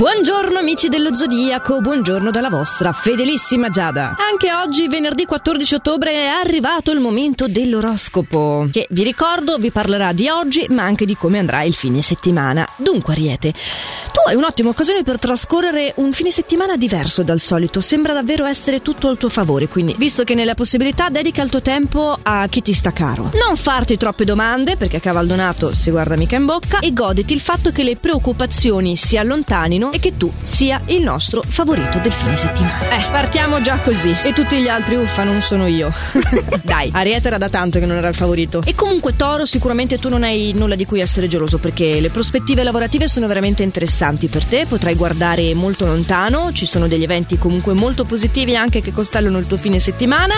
Buongiorno amici dello Zodiaco, buongiorno dalla vostra fedelissima Giada. Anche oggi, venerdì 14 ottobre, è arrivato il momento dell'oroscopo, che vi ricordo vi parlerà di oggi, ma anche di come andrà il fine settimana. Dunque, Ariete, tu hai un'ottima occasione per trascorrere un fine settimana diverso dal solito, sembra davvero essere tutto al tuo favore, quindi, visto che nella possibilità, dedica il tuo tempo a chi ti sta caro. Non farti troppe domande, perché cavaldonato si guarda mica in bocca, e goditi il fatto che le preoccupazioni si allontanino e che tu sia il nostro favorito del fine settimana. Eh, partiamo già così. E tutti gli altri, uffa, non sono io. Dai, Ariete era da tanto che non era il favorito. E comunque, Toro, sicuramente tu non hai nulla di cui essere geloso perché le prospettive lavorative sono veramente interessanti per te. Potrai guardare molto lontano. Ci sono degli eventi comunque molto positivi anche che costellano il tuo fine settimana.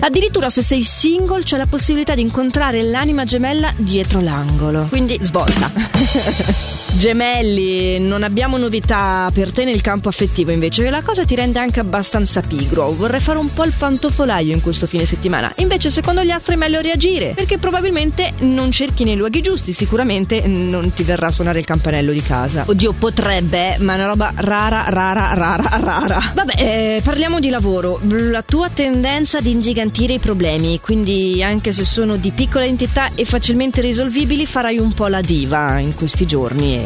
Addirittura, se sei single, c'è la possibilità di incontrare l'anima gemella dietro l'angolo. Quindi, svolta. Gemelli, non abbiamo novità per te nel campo affettivo invece, la cosa ti rende anche abbastanza pigro. Vorrei fare un po' il pantofolaio in questo fine settimana. Invece, secondo gli altri è meglio reagire, perché probabilmente non cerchi nei luoghi giusti, sicuramente non ti verrà a suonare il campanello di casa. Oddio, potrebbe, ma è una roba rara, rara, rara, rara. Vabbè, eh, parliamo di lavoro. La tua tendenza ad ingigantire i problemi, quindi anche se sono di piccola entità e facilmente risolvibili, farai un po' la diva in questi giorni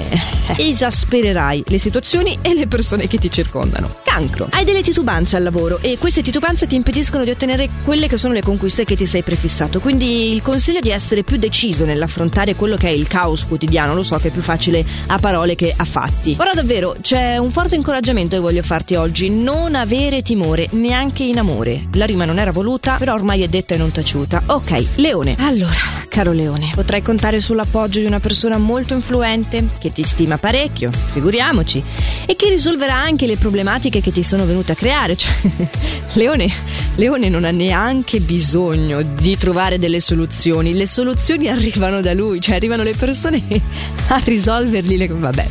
esaspererai le situazioni e le persone che ti circondano. Cancro. Hai delle titubanze al lavoro e queste titubanze ti impediscono di ottenere quelle che sono le conquiste che ti sei prefissato. Quindi il consiglio è di essere più deciso nell'affrontare quello che è il caos quotidiano. Lo so che è più facile a parole che a fatti. Ora davvero c'è un forte incoraggiamento che voglio farti oggi. Non avere timore, neanche in amore. La rima non era voluta, però ormai è detta e non taciuta. Ok, Leone. Allora, caro Leone, potrai contare sull'appoggio di una persona molto influente che ti stima parecchio, figuriamoci, e che risolverà anche le problematiche che ti sono venute a creare. Cioè, Leone, Leone non ha neanche bisogno di trovare delle soluzioni, le soluzioni arrivano da lui, cioè arrivano le persone a risolverli. Le... Vabbè,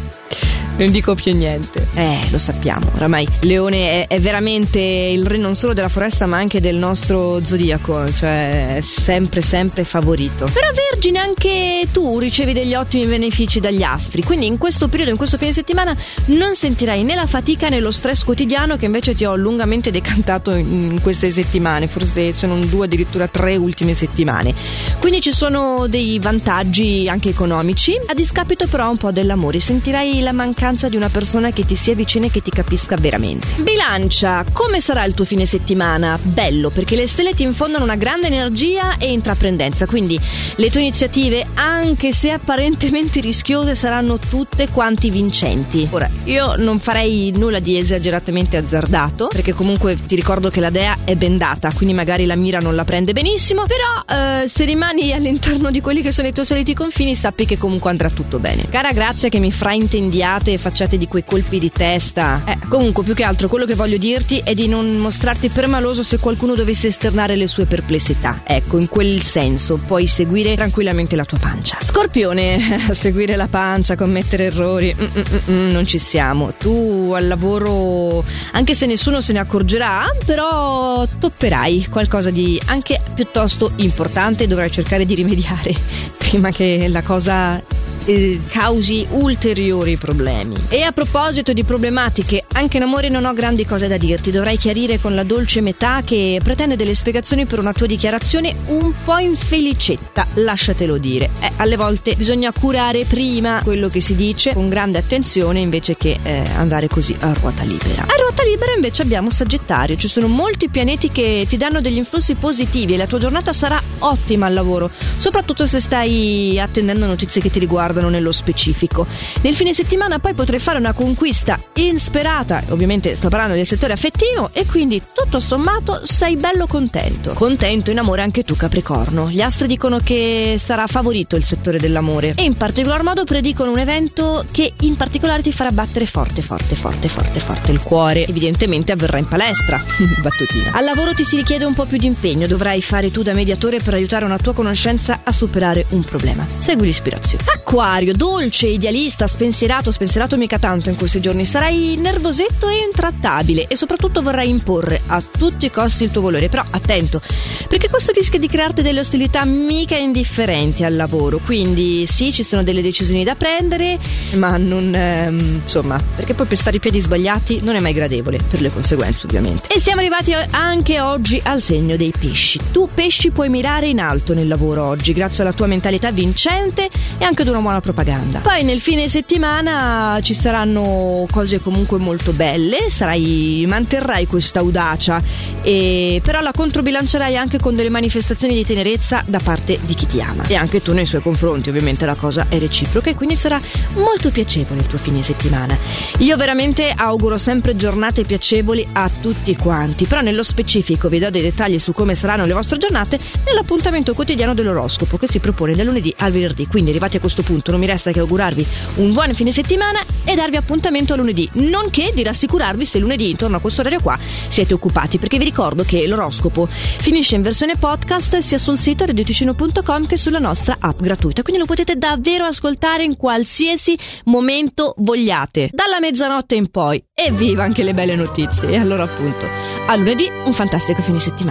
non dico più niente. Eh, lo sappiamo, oramai Leone è, è, veramente il re non solo della foresta ma anche del nostro zodiaco, cioè è sempre sempre favorito. Però Vergine anche tu ricevi degli ottimi benefici dagli astri, quindi in questo periodo, in questo fine settimana non sentirai né la fatica né lo stress quotidiano che invece ti ho lungamente decantato in queste settimane, forse sono due addirittura tre ultime settimane. Quindi ci sono dei vantaggi anche economici, a discapito però un po' dell'amore, sentirai la mancanza mancanza di una persona che ti sia vicina e che ti capisca veramente. Bilancia, come sarà il tuo fine settimana? Bello, perché le stelle ti infondono una grande energia e intraprendenza, quindi le tue iniziative, anche se apparentemente rischiose, saranno tutte quanti vincenti. Ora, io non farei nulla di esageratamente azzardato, perché comunque ti ricordo che la dea è bendata, quindi magari la mira non la prende benissimo, però eh, se rimani all'interno di quelli che sono i tuoi soliti confini, sappi che comunque andrà tutto bene. Cara Grazia che mi fraintendiate facciate di quei colpi di testa. Eh, comunque, più che altro, quello che voglio dirti è di non mostrarti permaloso se qualcuno dovesse esternare le sue perplessità. Ecco, in quel senso, puoi seguire tranquillamente la tua pancia. Scorpione, seguire la pancia, commettere errori, Mm-mm-mm, non ci siamo. Tu al lavoro, anche se nessuno se ne accorgerà, però topperai qualcosa di anche piuttosto importante e dovrai cercare di rimediare prima che la cosa eh, causi ulteriori problemi. E a proposito di problematiche, anche in amore non ho grandi cose da dirti. Dovrai chiarire con la dolce metà che pretende delle spiegazioni per una tua dichiarazione un po' infelicetta, lasciatelo dire. Eh, alle volte bisogna curare prima quello che si dice con grande attenzione invece che eh, andare così a ruota libera. A ruota libera invece abbiamo Sagittario, ci sono molti pianeti che ti danno degli influssi positivi e la tua giornata sarà ottima al lavoro, soprattutto se stai attendendo notizie che ti riguardano riguardano nello specifico. Nel fine settimana poi potrai fare una conquista insperata, ovviamente sto parlando del settore affettivo, e quindi tutto sommato sei bello contento. Contento in amore anche tu Capricorno. Gli astri dicono che sarà favorito il settore dell'amore e in particolar modo predicono un evento che in particolare ti farà battere forte, forte, forte, forte, forte il cuore. Evidentemente avverrà in palestra. Battutina. Al lavoro ti si richiede un po' più di impegno, dovrai fare tu da mediatore per aiutare una tua conoscenza a superare un problema. Segui l'ispirazione. Acqua Acquario, dolce, idealista, spensierato, spensierato mica tanto in questi giorni, sarai nervosetto e intrattabile e soprattutto vorrai imporre a tutti i costi il tuo volere, però attento, perché questo rischia di crearti delle ostilità mica indifferenti al lavoro, quindi sì, ci sono delle decisioni da prendere, ma non, ehm, insomma, perché poi per stare i piedi sbagliati non è mai gradevole, per le conseguenze ovviamente. E siamo arrivati anche oggi al segno dei pesci. Tu pesci puoi mirare in alto nel lavoro oggi, grazie alla tua mentalità vincente e anche ad una buona propaganda. Poi nel fine settimana ci saranno cose comunque molto belle, sarai, manterrai questa audacia, e, però la controbilancerai anche con delle manifestazioni di tenerezza da parte di chi ti ama. E anche tu nei suoi confronti, ovviamente la cosa è reciproca e quindi sarà molto piacevole il tuo fine settimana. Io veramente auguro sempre giornate piacevoli a tutti quanti, però nello specifico vi do dei dettagli su come saranno le vostre giornate nell'appuntamento quotidiano dell'oroscopo che si propone da lunedì al venerdì. Quindi arrivati a questo punto non mi resta che augurarvi un buon fine settimana e darvi appuntamento a lunedì, nonché di rassicurarvi se lunedì intorno a questo orario qua siete occupati, perché vi ricordo che l'oroscopo finisce in versione podcast sia sul sito radioticino.com che sulla nostra app gratuita, quindi lo potete davvero ascoltare in qualsiasi momento vogliate, dalla mezzanotte in poi. Evviva anche le belle notizie! E allora appunto, a lunedì un fantastico fine settimana.